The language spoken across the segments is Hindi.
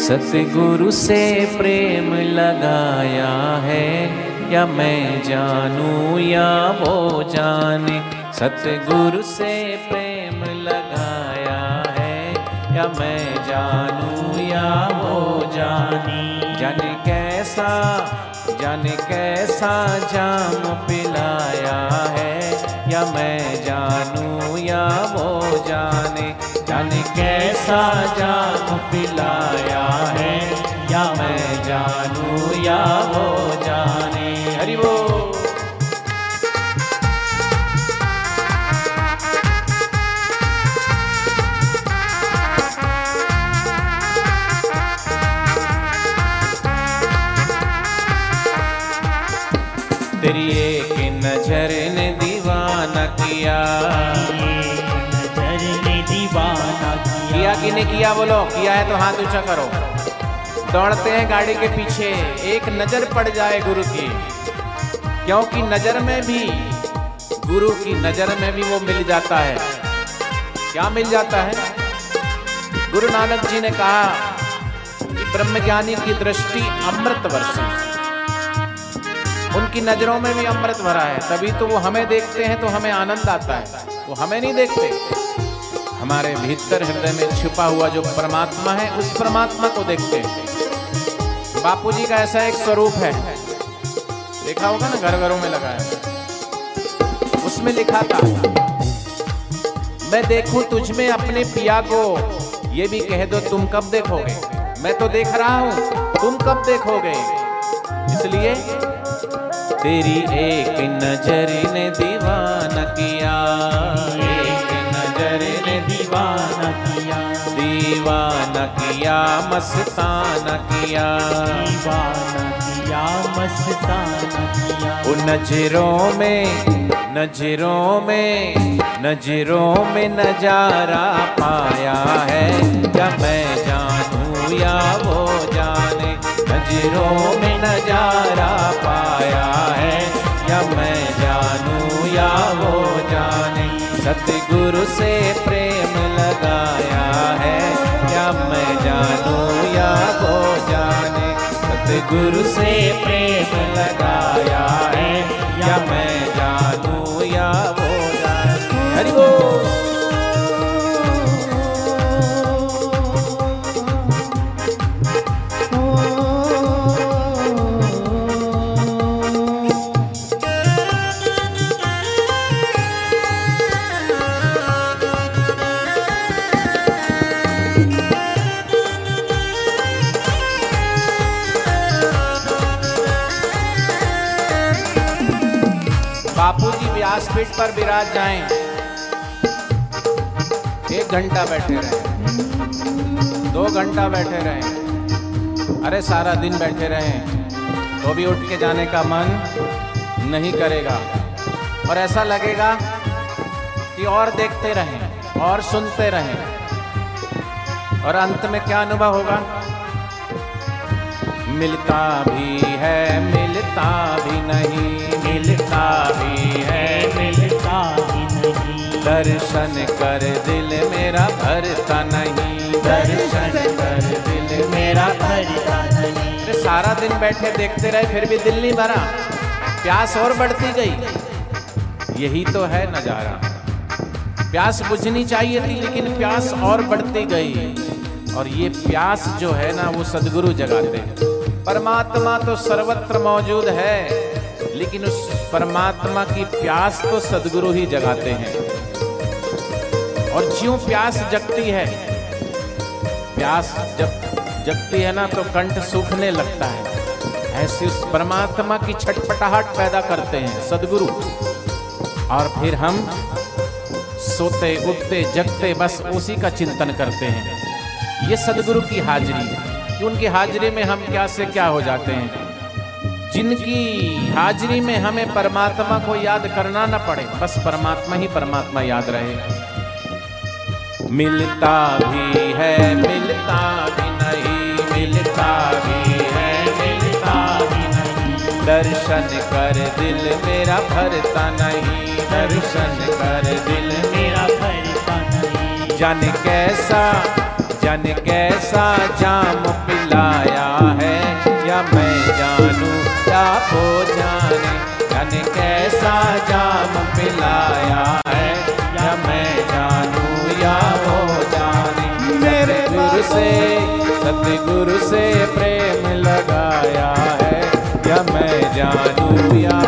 सतगुरु से प्रेम लगाया है, या मैं जानू या वो जाने। सतगुरु से प्रेम लगाया है, या मैं जानू या वो जाने। जन कैसा जन कैसा जाम पिलाया है, या मैं जानू या वो जाने। जाने कैसा जाम पिलाया है या मैं जानू या वो जाने। हरि वो किया, बोलो। किया है तो हाथ ऊँचा करो। दौड़ते हैं गाड़ी के पीछे। एक नज़र पड़ जाए गुरु की। क्योंकि नज़र में भी, गुरु की नज़र में भी वो मिल जाता है। क्या मिल जाता है? गुरु नानक जी ने कहा कि ब्रह्मज्ञानी की दृष्टि अमृत वर्षी। उनकी नज़रों में भी अमृत भरा है। तभी तो वो हमें देखते हैं तो हमें आनंद आता है। वो हमें नहीं देखते। हमारे भीतर हृदय में छुपा हुआ जो परमात्मा है, उस परमात्मा को देखते हैं। बापू जी का ऐसा एक स्वरूप है। देखा होगा ना घर घरों में लगाया उसमें लिखा था, मैं देखूँ तुझ में अपने पिया को। ये भी कह दो, तुम कब देखोगे? मैं तो देख रहा हूँ, तुम कब देखोगे? इसलिए, तेरी एक नज़र ने दीवाना किया किया, मस्ताना किया। दीवाना किया मस्ताना किया नज़रों में नज़रों में नज़रों में नज़ारा पाया है। या मैं जानूं या वो जाने? नज़रों में नज़ारा पाया है। या मैं जानूं या वो जाने? सतगुरु से सतगुरु से प्रेम लगाया है। या मैं जानू या वो जाने। व्यासपीठ पर विराज जाएँ। एक घंटा बैठे रहे। दो घंटा बैठे रहे। अरे सारा दिन बैठे रहे। तो भी उठ के जाने का मन नहीं करेगा। और ऐसा लगेगा कि और देखते रहें, और सुनते रहें। और अंत में क्या अनुभव होगा? मिलता भी है, मिलता भी नहीं, मिलता भी दर्शन कर दिल मेरा भरता नहीं। दर्शन कर दिल मेरा भरता नहीं। अरे सारा दिन बैठे देखते रहे फिर भी दिल नहीं भरा। प्यास और बढ़ती गई। यही तो है नज़ारा। प्यास बुझनी चाहिए थी लेकिन प्यास और बढ़ती गई। और ये प्यास जो है ना वो सदगुरु जगाते हैं। परमात्मा तो सर्वत्र मौजूद है लेकिन उस परमात्मा की प्यास तो सदगुरु ही जगाते हैं। और ज्यों प्यास जगती है, प्यास जब जगती है ना तो कंठ सूखने लगता है। ऐसे उस परमात्मा की छटपटाहट पैदा करते हैं, सदगुरु। और फिर हम सोते, उठते, जगते, बस उसी का चिंतन करते हैं। ये सदगुरु की हाजिरी। है कि उनकी हाजिरी में हम क्या से क्या हो जाते हैं? जिनकी हाजिरी में हमें परमात्मा को याद करना ना पड़े, बस परमात्मा ही परमात्मा याद रहे। मिलता भी है, मिलता भी नहीं, मिलता भी है, मिलता भी नहीं। दर्शन कर दिल मेरा भरता नहीं, दर्शन कर दिल मेरा भरता नहीं। जन कैसा जन कैसा जाम पिलाया सतगुरु से प्रेम लगाया है। या मैं जानू या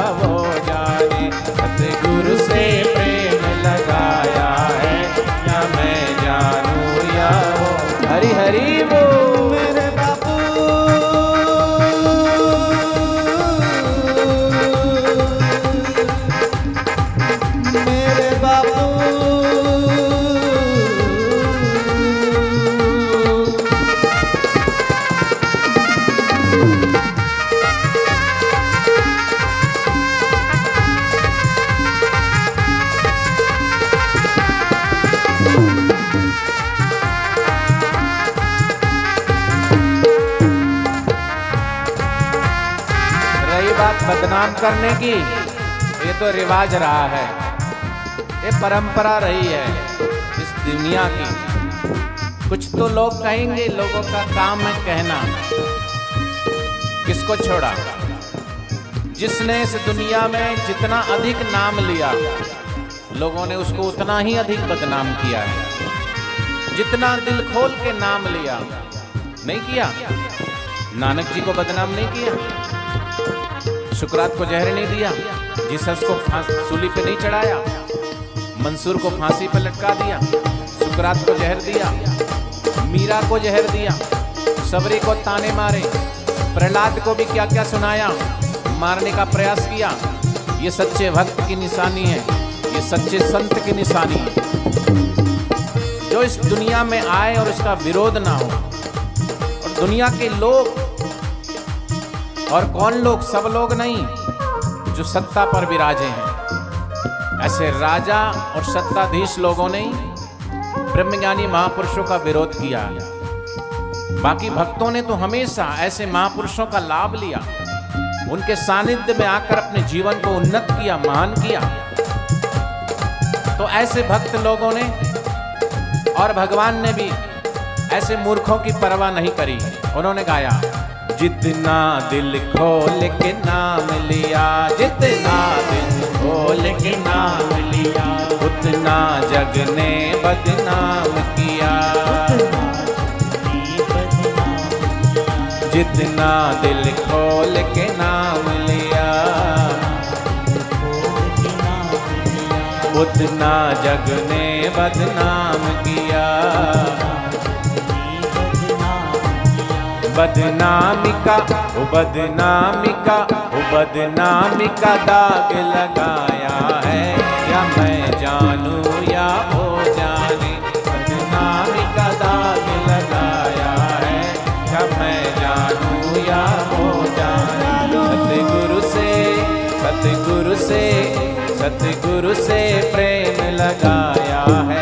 बदनाम करने की। ये तो रिवाज रहा है। ये परंपरा रही है इस दुनिया की। कुछ तो लोग कहेंगे, लोगों का काम है कहना। किसको छोड़ा? जिसने इस दुनिया में जितना अधिक नाम लिया, लोगों ने उसको उतना ही अधिक बदनाम किया है। जितना दिल खोल के नाम लिया, नहीं किया। नानक जी को बदनाम नहीं किया। शुक्रात को जहर नहीं दिया, जीसस को सूली पे नहीं चढ़ाया, मंसूर को फांसी पे लटका दिया शुक्रात को जहर दिया, मीरा को जहर दिया, सबरी को ताने मारे, प्रहलाद को भी क्या क्या सुनाया, मारने का प्रयास किया। ये सच्चे भक्त की निशानी है, ये सच्चे संत की निशानी है। जो इस दुनिया में आए और उसका विरोध ना हो, और दुनिया के लोग और कौन लोग? सब लोग नहीं, जो सत्ता पर विराजे हैं। ऐसे राजा और सत्ताधीश लोगों ने ब्रह्मज्ञानी महापुरुषों का विरोध किया। बाकी भक्तों ने तो हमेशा ऐसे महापुरुषों का लाभ लिया। उनके सानिध्य में आकर अपने जीवन को उन्नत किया, महान किया। तो ऐसे भक्त लोगों ने और भगवान ने भी ऐसे मूर्खों की परवाह नहीं करी। उन्होंने गाया जितना दिल खोल के नाम लिया, जितना दिल खोल के नाम लिया, उतना जग ने बदनाम किया। जितना दिल खोल के नाम लिया, उतना जग ने बदनाम किया। बदनामी का ओ बदनामिका, ओ बदनामी का दाग लगाया है। या मैं जानू या वो जाने? बदनामी का दाग लगाया है। या मैं जानू या वो जाने? सतगुरु से सतगुरु से सतगुरु से प्रेम लगाया है।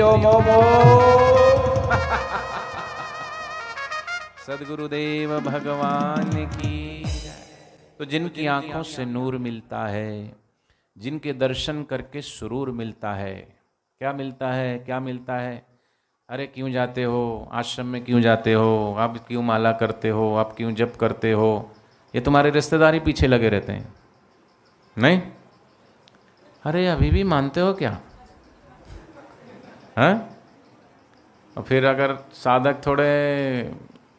ओम हरि ओम ओम। ओम सदगुरुदेव भगवान की तो जिनकी आँखों से नूर मिलता है, जिनके दर्शन करके सुरूर मिलता है, क्या मिलता है, क्या मिलता है? अरे क्यों जाते हो? आश्रम में क्यों जाते हो? आप क्यों माला करते हो? आप क्यों जप करते हो? ये तुम्हारे रिश्तेदारी पीछे लगे रहते हैं। नहीं? अरे अभी भी मानते हो क्या? हैं? और फिर अगर साधक थोड़े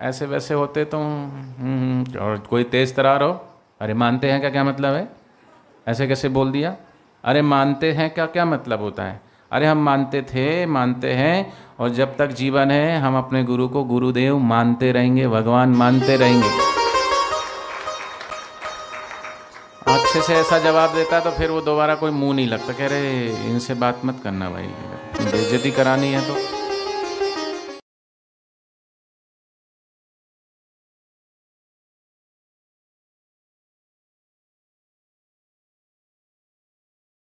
ऐसे वैसे होते तो हम्म, और कोई तेज तरार हो? अरे मानते हैं क्या क्या मतलब है? ऐसे कैसे बोल दिया? अरे मानते हैं क्या क्या मतलब होता है? अरे हम मानते थे मानते हैं और जब तक जीवन है हम अपने गुरु को गुरुदेव मानते रहेंगे भगवान मानते रहेंगे। अच्छे से ऐसा जवाब देता तो फिर वो दोबारा कोई मुँह नहीं लगता कह रहे इनसे बात मत करना भाई। बेइज्जती करानी है तो